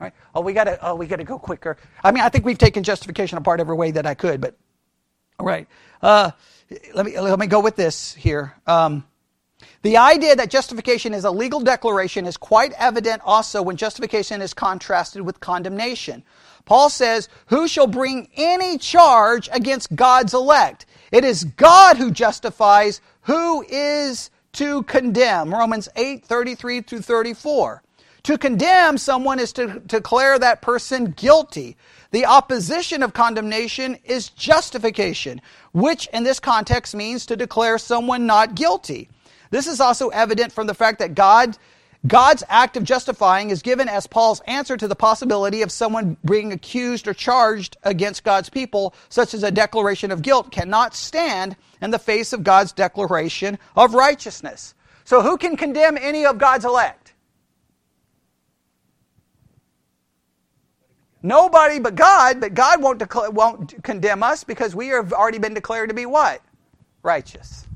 Right. Oh, we gotta, oh, we gotta go quicker. I mean, I think we've taken justification apart every way that I could, but all right. Uh, let me let me go with this here. Um, the idea that justification is a legal declaration is quite evident also when justification is contrasted with condemnation. Paul says, Who shall bring any charge against God's elect? It is God who justifies. Who is to condemn? Romans 8, 33 through 34. To condemn someone is to declare that person guilty. The opposition of condemnation is justification, which in this context means to declare someone not guilty. This is also evident from the fact that God, God's act of justifying is given as Paul's answer to the possibility of someone being accused or charged against God's people, such as a declaration of guilt, cannot stand in the face of God's declaration of righteousness. So who can condemn any of God's elect? Nobody but God, but God won't, declare, won't condemn us because we have already been declared to be what? Righteous.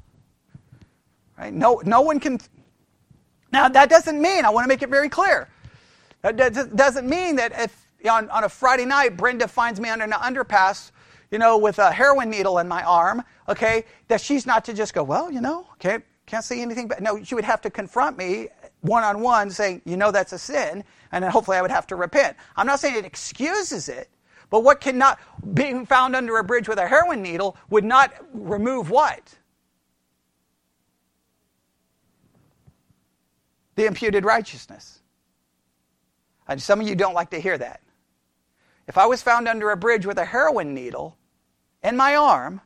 Right? No, no one can. Now, that doesn't mean, I want to make it very clear. That doesn't mean that if on, on a Friday night Brenda finds me under an underpass, you know, with a heroin needle in my arm, okay, that she's not to just go, well, you know, okay, can't see anything. But no, she would have to confront me one on one saying, you know, that's a sin and then hopefully I would have to repent. I'm not saying it excuses it, but what cannot, being found under a bridge with a heroin needle would not remove what? The imputed righteousness. And some of you don't like to hear that. If I was found under a bridge with a heroin needle in my arm,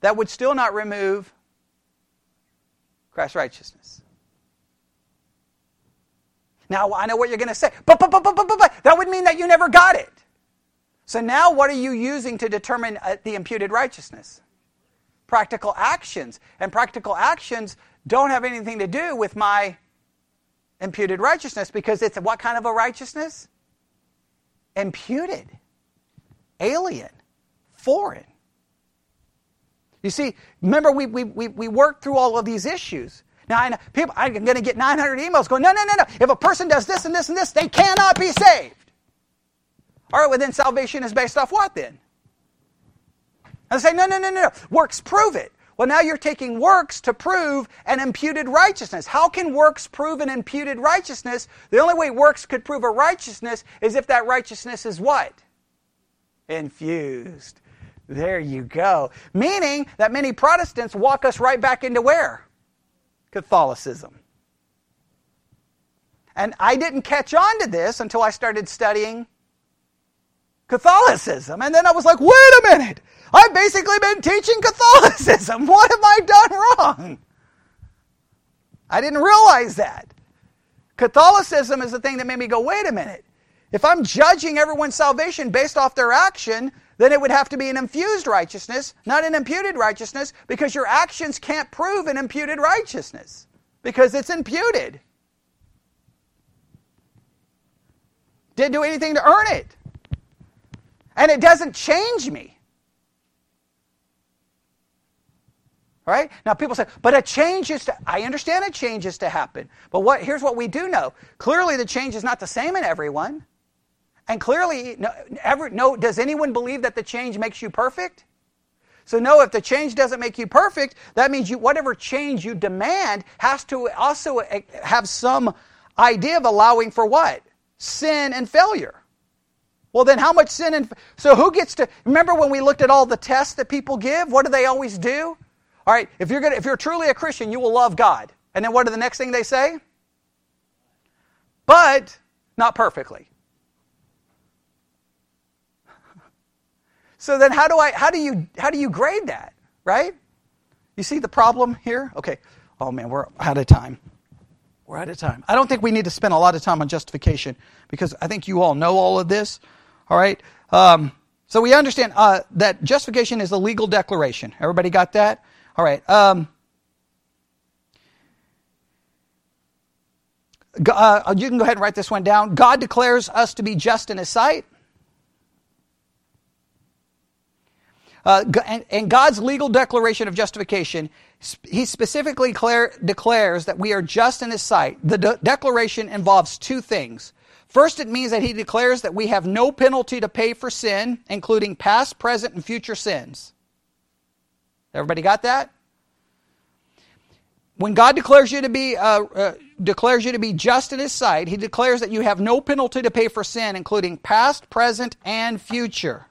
that would still not remove Christ's righteousness. Now, I know what you're going to say, but, but, but, but, but, but, that would mean that you never got it. So now what are you using to determine uh, the imputed righteousness? Practical actions. And practical actions don't have anything to do with my imputed righteousness because it's what kind of a righteousness? Imputed, alien, foreign. You see, remember we, we, we, we worked through all of these issues. Know, people, I'm going to get 900 emails going, no, no, no, no. If a person does this and this and this, they cannot be saved. All right, well, then salvation is based off what then? I say, no, no, no, no. Works prove it. Well, now you're taking works to prove an imputed righteousness. How can works prove an imputed righteousness? The only way works could prove a righteousness is if that righteousness is what? Infused. There you go. Meaning that many Protestants walk us right back into where? Catholicism. And I didn't catch on to this until I started studying Catholicism. And then I was like, wait a minute. I've basically been teaching Catholicism. What have I done wrong? I didn't realize that. Catholicism is the thing that made me go, wait a minute. If I'm judging everyone's salvation based off their action, then it would have to be an infused righteousness, not an imputed righteousness, because your actions can't prove an imputed righteousness because it's imputed. Didn't do anything to earn it. And it doesn't change me. Right? Now people say, but a change is to I understand a change is to happen. But what here's what we do know. Clearly the change is not the same in everyone. And clearly, no, ever, no, does anyone believe that the change makes you perfect? So no, if the change doesn't make you perfect, that means you, whatever change you demand has to also eh, have some idea of allowing for what? sin and failure. Well, then how much sin and so who gets to remember when we looked at all the tests that people give? What do they always do? All right, if you're gonna if you're truly a Christian, you will love God. And then what are the next thing they say? But not perfectly. So then how do I how do you how do you grade that, right? You see the problem here? Okay. Oh man, we're out of time. We're out of time. I don't think we need to spend a lot of time on justification because I think you all know all of this. All right? Um, so we understand uh, that justification is a legal declaration. Everybody got that? All right. Um, uh, you can go ahead and write this one down. God declares us to be just in His sight. Uh, and, and, God's legal declaration of justification, He specifically declare, declares that we are just in His sight. The de- declaration involves two things First, it means that he declares that we have no penalty to pay for sin, including past, present, and future sins. Everybody got that? When God declares you to be uh, uh, declares you to be just in His sight, He declares that you have no penalty to pay for sin, including past, present, and future.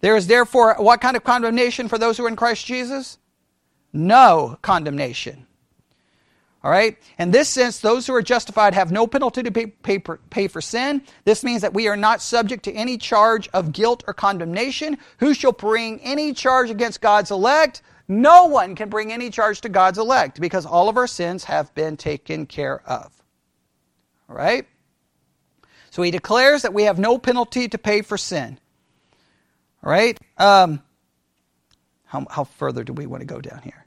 There is therefore what kind of condemnation for those who are in Christ Jesus? No condemnation. All right? In this sense, those who are justified have no penalty to pay, pay, pay, for sin. This means that we are not subject to any charge of guilt or condemnation. Who shall bring any charge against God's elect? No one can bring any charge to God's elect because all of our sins have been taken care of. All right? So he declares that we have no penalty to pay for sin. All right? Um, how, how further do we want to go down here?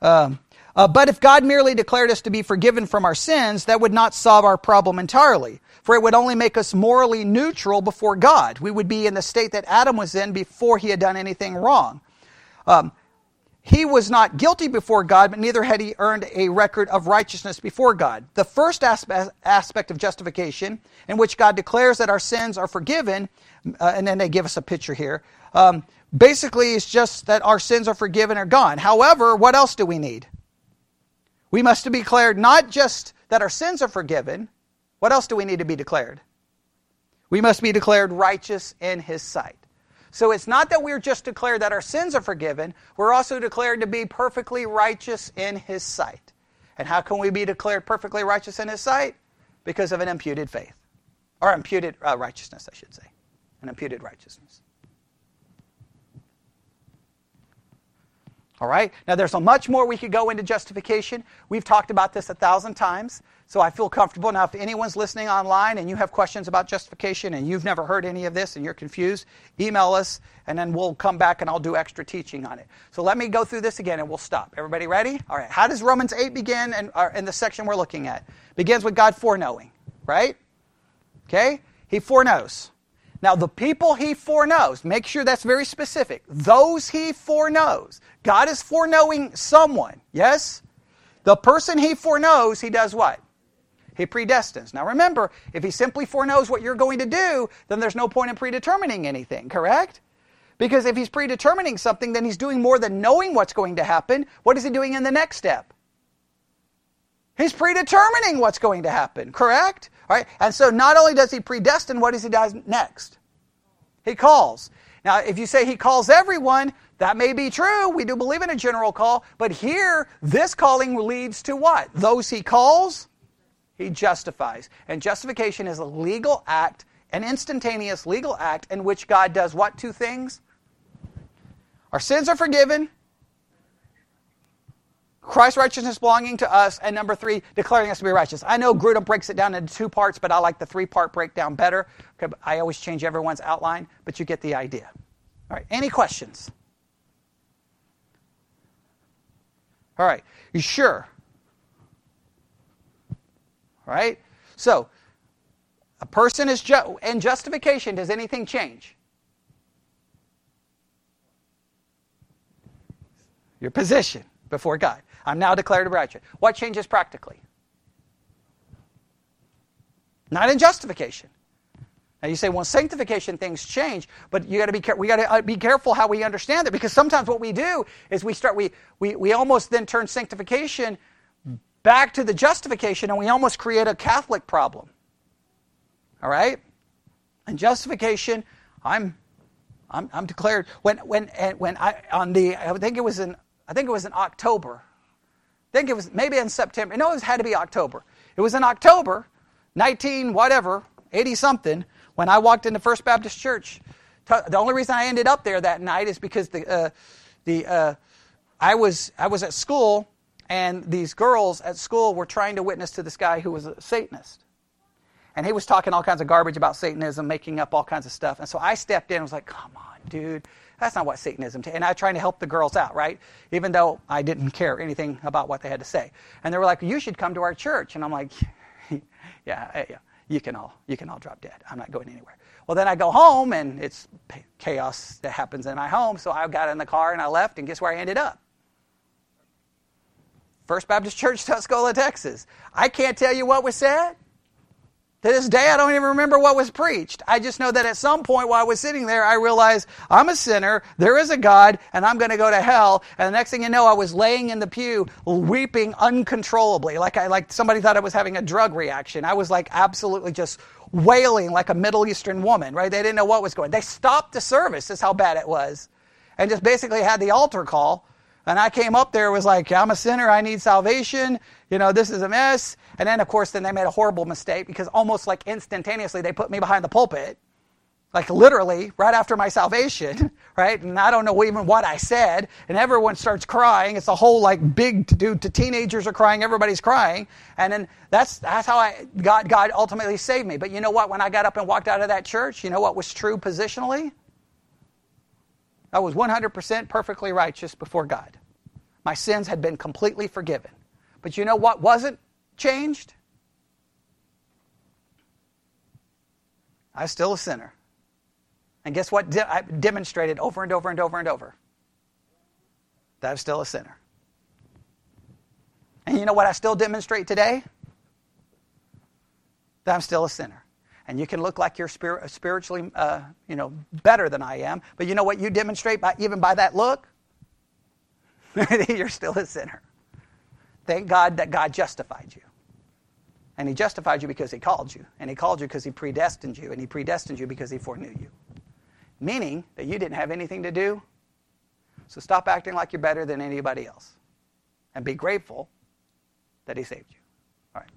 Um, uh, but if God merely declared us to be forgiven from our sins, that would not solve our problem entirely, for it would only make us morally neutral before God. We would be in the state that Adam was in before he had done anything wrong. Um, he was not guilty before God, but neither had he earned a record of righteousness before God. The first aspect of justification, in which God declares that our sins are forgiven, uh, and then they give us a picture here, um, basically it's just that our sins are forgiven or gone. However, what else do we need? We must be declared not just that our sins are forgiven. What else do we need to be declared? We must be declared righteous in His sight. So it's not that we're just declared that our sins are forgiven, we're also declared to be perfectly righteous in His sight. And how can we be declared perfectly righteous in His sight? Because of an imputed faith. Or imputed uh, righteousness, I should say. An imputed righteousness. All right? Now, there's a much more we could go into justification. We've talked about this a thousand times, so I feel comfortable. Now, if anyone's listening online and you have questions about justification and you've never heard any of this and you're confused, email us and then we'll come back and I'll do extra teaching on it. So let me go through this again and we'll stop. Everybody ready? All right. How does Romans 8 begin in, uh, in the section we're looking at? Begins with God foreknowing, right? Okay? He foreknows. Now, the people he foreknows, make sure that's very specific. Those he foreknows. God is foreknowing someone, yes? The person he foreknows, he does what? He predestines. Now remember, if he simply foreknows what you're going to do, then there's no point in predetermining anything, correct? Because if he's predetermining something, then he's doing more than knowing what's going to happen. What is he doing in the next step? He's predetermining what's going to happen, correct? Right? And so not only does he predestine, what does he do next? He calls. Now, if you say he calls everyone, that may be true. We do believe in a general call. But here, this calling leads to what? Those he calls, he justifies. And justification is a legal act, an instantaneous legal act in which God does what two things? Our sins are forgiven Christ's righteousness belonging to us, and number three, declaring us to be righteous. I know Grudem breaks it down into two parts, but I like the three part breakdown better. I always change everyone's outline, but you get the idea. All right, any questions? All right, you sure? All right, so a person is ju- in justification. Does anything change? Your position before God. I'm now declared a righteous. What changes practically? Not in justification. Now you say, well, sanctification things change, but you got to be we got to uh, be careful how we understand it because sometimes what we do is we start we we we almost then turn sanctification back to the justification, and we almost create a Catholic problem. All right? And justification, I'm, I'm, I'm declared when when when I on the I think it was in I think it was in October. I think it was maybe in September. No, it had to be October. It was in October, 19 whatever, 80 something, when I walked into First Baptist Church. The only reason I ended up there that night is because the uh, the uh, I was I was at school and these girls at school were trying to witness to this guy who was a Satanist. And he was talking all kinds of garbage about Satanism, making up all kinds of stuff. And so I stepped in and was like, come on, dude. That's not what Satanism. And I was trying to help the girls out, right? Even though I didn't care anything about what they had to say. And they were like, you should come to our church. And I'm like, yeah, yeah, you can all, you can all drop dead. I'm not going anywhere. Well, then I go home and it's chaos that happens in my home. So I got in the car and I left, and guess where I ended up? First Baptist Church, Tuscola, Texas. I can't tell you what was said. To this day, I don't even remember what was preached. I just know that at some point while I was sitting there, I realized I'm a sinner, there is a God, and I'm going to go to hell. And the next thing you know, I was laying in the pew, weeping uncontrollably, like I like somebody thought I was having a drug reaction. I was like absolutely just wailing like a Middle Eastern woman, right? They didn't know what was going. On. They stopped the service. Is how bad it was, and just basically had the altar call and I came up there was like, I'm a sinner, I need salvation, you know, this is a mess. And then, of course, then they made a horrible mistake because almost like instantaneously they put me behind the pulpit, like literally right after my salvation, right? And I don't know even what I said. And everyone starts crying. It's a whole like big to do to teenagers are crying, everybody's crying. And then that's, that's how I, God, God ultimately saved me. But you know what? When I got up and walked out of that church, you know what was true positionally? I was 100% perfectly righteous before God. My sins had been completely forgiven. But you know what wasn't changed? I was still a sinner. And guess what de- I demonstrated over and over and over and over? That I'm still a sinner. And you know what I still demonstrate today? That I'm still a sinner and you can look like you're spir- spiritually, uh, you know, better than I am. But you know what you demonstrate by even by that look? you're still a sinner. Thank God that God justified you. And he justified you because he called you. And he called you because he predestined you. And he predestined you because he foreknew you. Meaning that you didn't have anything to do. So stop acting like you're better than anybody else. And be grateful that he saved you. All right.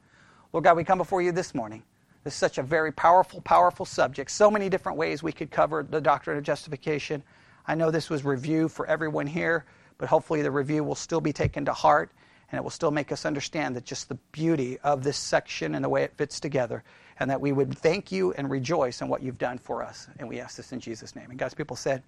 Lord God, we come before you this morning. This is such a very powerful, powerful subject. So many different ways we could cover the doctrine of justification. I know this was review for everyone here, but hopefully the review will still be taken to heart and it will still make us understand that just the beauty of this section and the way it fits together, and that we would thank you and rejoice in what you've done for us. And we ask this in Jesus' name. And God's people said,